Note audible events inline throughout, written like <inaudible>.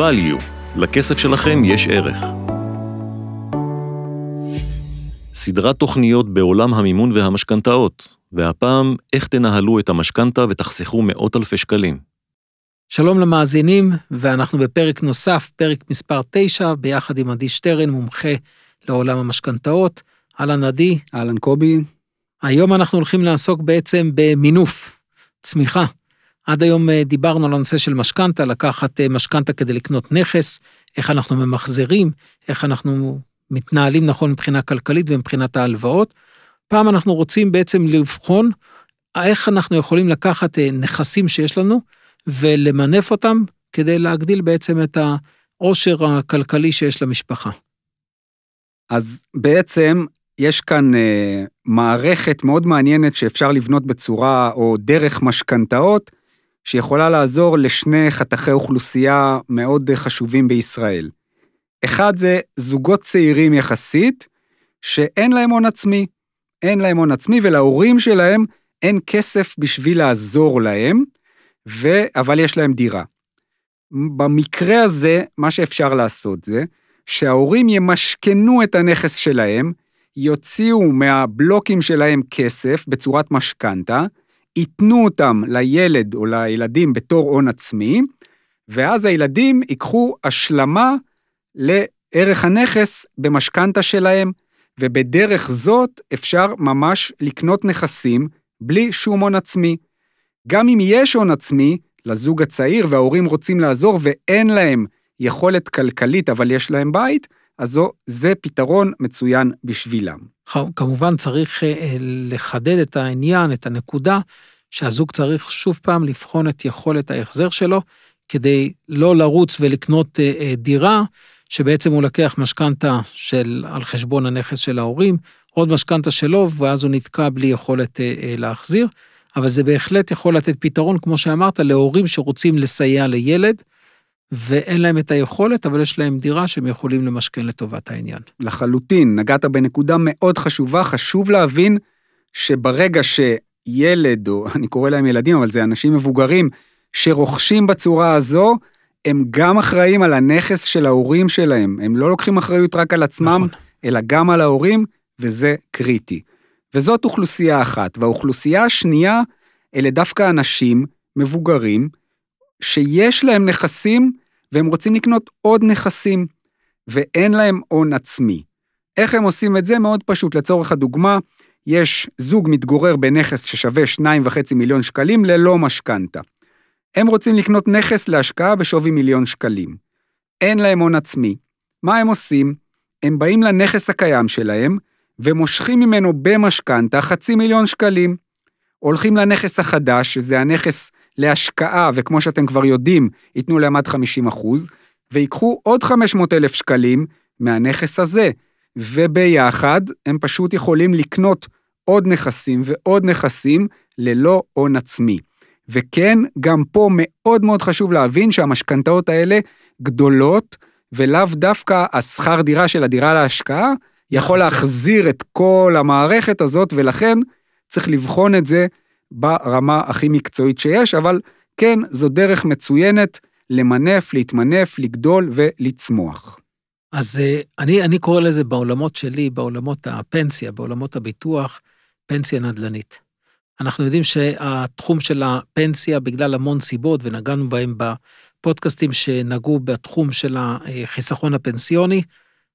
value, לכסף שלכם יש ערך. סדרת תוכניות בעולם המימון והמשכנתאות, והפעם איך תנהלו את המשכנתה ותחסכו מאות אלפי שקלים. שלום למאזינים, ואנחנו בפרק נוסף, פרק מספר 9, ביחד עם עדי שטרן, מומחה לעולם המשכנתאות. אהלן עדי. אהלן קובי. היום אנחנו הולכים לעסוק בעצם במינוף, צמיחה. עד היום אה, דיברנו על הנושא של משכנתה, לקחת אה, משכנתה כדי לקנות נכס, איך אנחנו ממחזרים, איך אנחנו מתנהלים נכון מבחינה כלכלית ומבחינת ההלוואות. פעם אנחנו רוצים בעצם לבחון איך אנחנו יכולים לקחת אה, נכסים שיש לנו ולמנף אותם כדי להגדיל בעצם את העושר הכלכלי שיש למשפחה. אז בעצם יש כאן אה, מערכת מאוד מעניינת שאפשר לבנות בצורה או דרך משכנתאות, שיכולה לעזור לשני חתכי אוכלוסייה מאוד חשובים בישראל. אחד זה זוגות צעירים יחסית, שאין להם הון עצמי. אין להם הון עצמי ולהורים שלהם אין כסף בשביל לעזור להם, ו... אבל יש להם דירה. במקרה הזה, מה שאפשר לעשות זה שההורים ימשכנו את הנכס שלהם, יוציאו מהבלוקים שלהם כסף בצורת משכנתה, ייתנו אותם לילד או לילדים בתור הון עצמי, ואז הילדים ייקחו השלמה לערך הנכס במשכנתה שלהם, ובדרך זאת אפשר ממש לקנות נכסים בלי שום הון עצמי. גם אם יש הון עצמי לזוג הצעיר וההורים רוצים לעזור ואין להם יכולת כלכלית אבל יש להם בית, אז זו, זה פתרון מצוין בשבילם. כמובן צריך אה, לחדד את העניין, את הנקודה, שהזוג צריך שוב פעם לבחון את יכולת ההחזר שלו, כדי לא לרוץ ולקנות אה, אה, דירה, שבעצם הוא לקח משכנתה של, על חשבון הנכס של ההורים, עוד משכנתה שלו, ואז הוא נתקע בלי יכולת להחזיר. אבל זה בהחלט יכול לתת פתרון, כמו שאמרת, להורים שרוצים לסייע לילד, ואין להם את היכולת, אבל יש להם דירה שהם יכולים למשכן לטובת העניין. לחלוטין, נגעת בנקודה מאוד חשובה, חשוב להבין שברגע שילד, או <laughs> אני קורא להם ילדים, אבל זה אנשים מבוגרים, שרוכשים בצורה הזו, הם גם אחראים על הנכס של ההורים שלהם. הם לא לוקחים אחריות רק על עצמם, נכון. אלא גם על ההורים, וזה קריטי. וזאת אוכלוסייה אחת. והאוכלוסייה השנייה, אלה דווקא אנשים מבוגרים, שיש להם נכסים והם רוצים לקנות עוד נכסים, ואין להם הון עצמי. איך הם עושים את זה? מאוד פשוט. לצורך הדוגמה, יש זוג מתגורר בנכס ששווה 2.5 מיליון שקלים ללא משכנתה. הם רוצים לקנות נכס להשקעה בשווי מיליון שקלים. אין להם הון עצמי. מה הם עושים? הם באים לנכס הקיים שלהם ומושכים ממנו במשכנתה חצי מיליון שקלים. הולכים לנכס החדש, שזה הנכס להשקעה, וכמו שאתם כבר יודעים, ייתנו להם עד 50 אחוז, ויקחו עוד 500 אלף שקלים מהנכס הזה, וביחד הם פשוט יכולים לקנות עוד נכסים ועוד נכסים ללא הון עצמי. וכן, גם פה מאוד מאוד חשוב להבין שהמשכנתאות האלה גדולות, ולאו דווקא השכר דירה של הדירה להשקעה יכול להחזיר את כל המערכת הזאת, ולכן צריך לבחון את זה ברמה הכי מקצועית שיש, אבל כן, זו דרך מצוינת למנף, להתמנף, לגדול ולצמוח. אז אה, אני, אני קורא לזה בעולמות שלי, בעולמות הפנסיה, בעולמות הביטוח, פנסיה נדל"נית. אנחנו יודעים שהתחום של הפנסיה, בגלל המון סיבות, ונגענו בהם בפודקאסטים שנגעו בתחום של החיסכון הפנסיוני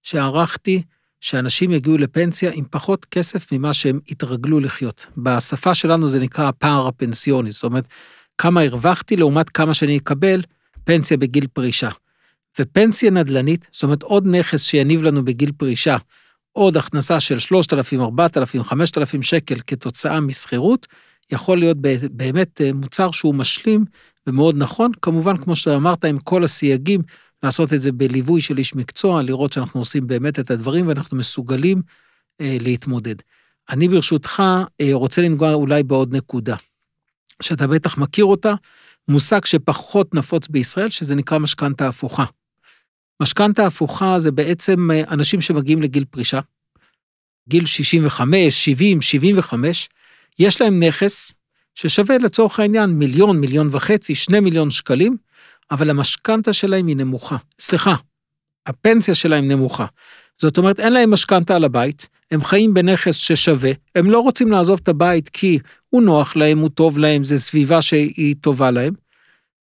שערכתי, שאנשים יגיעו לפנסיה עם פחות כסף ממה שהם התרגלו לחיות. בשפה שלנו זה נקרא הפער הפנסיוני, זאת אומרת, כמה הרווחתי לעומת כמה שאני אקבל פנסיה בגיל פרישה. ופנסיה נדל"נית, זאת אומרת עוד נכס שיניב לנו בגיל פרישה, עוד הכנסה של 3,000, 4,000, 5,000 שקל כתוצאה משכירות, יכול להיות באמת אה, מוצר שהוא משלים ומאוד נכון, כמובן, כמו שאמרת, עם כל הסייגים לעשות את זה בליווי של איש מקצוע, לראות שאנחנו עושים באמת את הדברים ואנחנו מסוגלים אה, להתמודד. אני ברשותך אה, רוצה לנגוע אולי בעוד נקודה, שאתה בטח מכיר אותה, מושג שפחות נפוץ בישראל, שזה נקרא משכנתה הפוכה. משכנתה הפוכה זה בעצם אה, אנשים שמגיעים לגיל פרישה, גיל 65, 70, 75, יש להם נכס ששווה לצורך העניין מיליון, מיליון וחצי, שני מיליון שקלים, אבל המשכנתה שלהם היא נמוכה. סליחה, הפנסיה שלהם נמוכה. זאת אומרת, אין להם משכנתה על הבית, הם חיים בנכס ששווה, הם לא רוצים לעזוב את הבית כי הוא נוח להם, הוא טוב להם, זו סביבה שהיא טובה להם,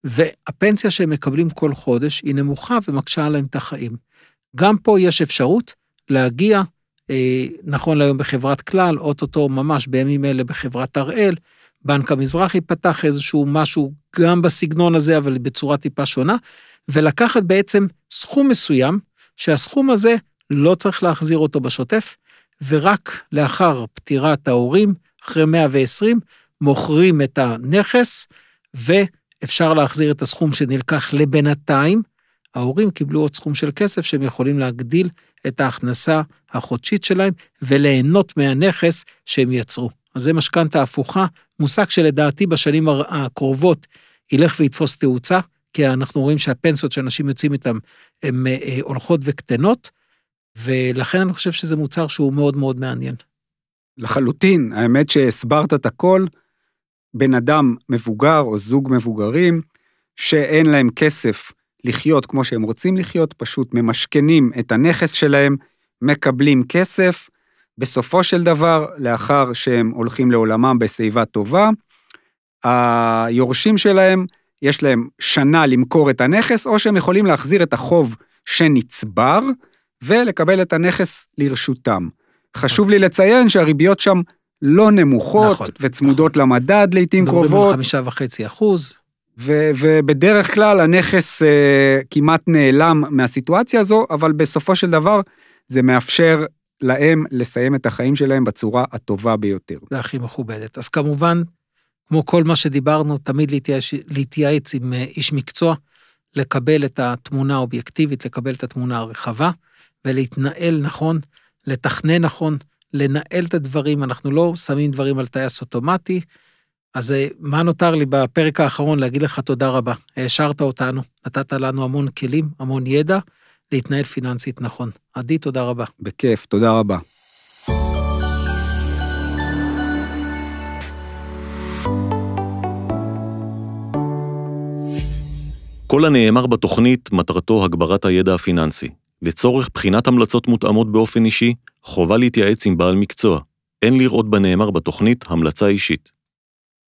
והפנסיה שהם מקבלים כל חודש היא נמוכה ומקשה עליהם את החיים. גם פה יש אפשרות להגיע, אה, נכון להיום בחברת כלל, אוטוטו ממש בימים אלה בחברת הראל, בנק המזרחי פתח איזשהו משהו גם בסגנון הזה, אבל בצורה טיפה שונה, ולקחת בעצם סכום מסוים, שהסכום הזה לא צריך להחזיר אותו בשוטף, ורק לאחר פטירת ההורים, אחרי 120, מוכרים את הנכס, ואפשר להחזיר את הסכום שנלקח לבינתיים. ההורים קיבלו עוד סכום של כסף שהם יכולים להגדיל את ההכנסה החודשית שלהם וליהנות מהנכס שהם יצרו. אז זה משכנתה הפוכה, מושג שלדעתי בשנים הקרובות ילך ויתפוס תאוצה, כי אנחנו רואים שהפנסיות שאנשים יוצאים איתן הן אה, הולכות וקטנות, ולכן אני חושב שזה מוצר שהוא מאוד מאוד מעניין. לחלוטין, האמת שהסברת את הכל, בן אדם מבוגר או זוג מבוגרים, שאין להם כסף לחיות כמו שהם רוצים לחיות, פשוט ממשכנים את הנכס שלהם, מקבלים כסף, בסופו של דבר, לאחר שהם הולכים לעולמם בשיבה טובה, היורשים שלהם, יש להם שנה למכור את הנכס, או שהם יכולים להחזיר את החוב שנצבר, ולקבל את הנכס לרשותם. חשוב לי לציין שהריביות שם לא נמוכות, נכון, וצמודות נכון. למדד לעיתים קרובות. מדברים על חמישה וחצי אחוז. ו- ובדרך כלל הנכס אה, כמעט נעלם מהסיטואציה הזו, אבל בסופו של דבר זה מאפשר להם לסיים את החיים שלהם בצורה הטובה ביותר. זה הכי מכובדת. אז כמובן, כמו כל מה שדיברנו, תמיד להתייעץ, להתייעץ עם אה, איש מקצוע, לקבל את התמונה האובייקטיבית, לקבל את התמונה הרחבה, ולהתנהל נכון, לתכנן נכון, לנהל את הדברים, אנחנו לא שמים דברים על טייס אוטומטי. אז אה, מה נותר לי בפרק האחרון להגיד לך תודה רבה. העשרת אותנו, נתת לנו המון כלים, המון ידע, להתנהל פיננסית נכון. עדי, תודה רבה. בכיף, תודה רבה. כל הנאמר בתוכנית מטרתו הגברת הידע הפיננסי. לצורך בחינת המלצות מותאמות באופן אישי, חובה להתייעץ עם בעל מקצוע. אין לראות בנאמר בתוכנית המלצה אישית.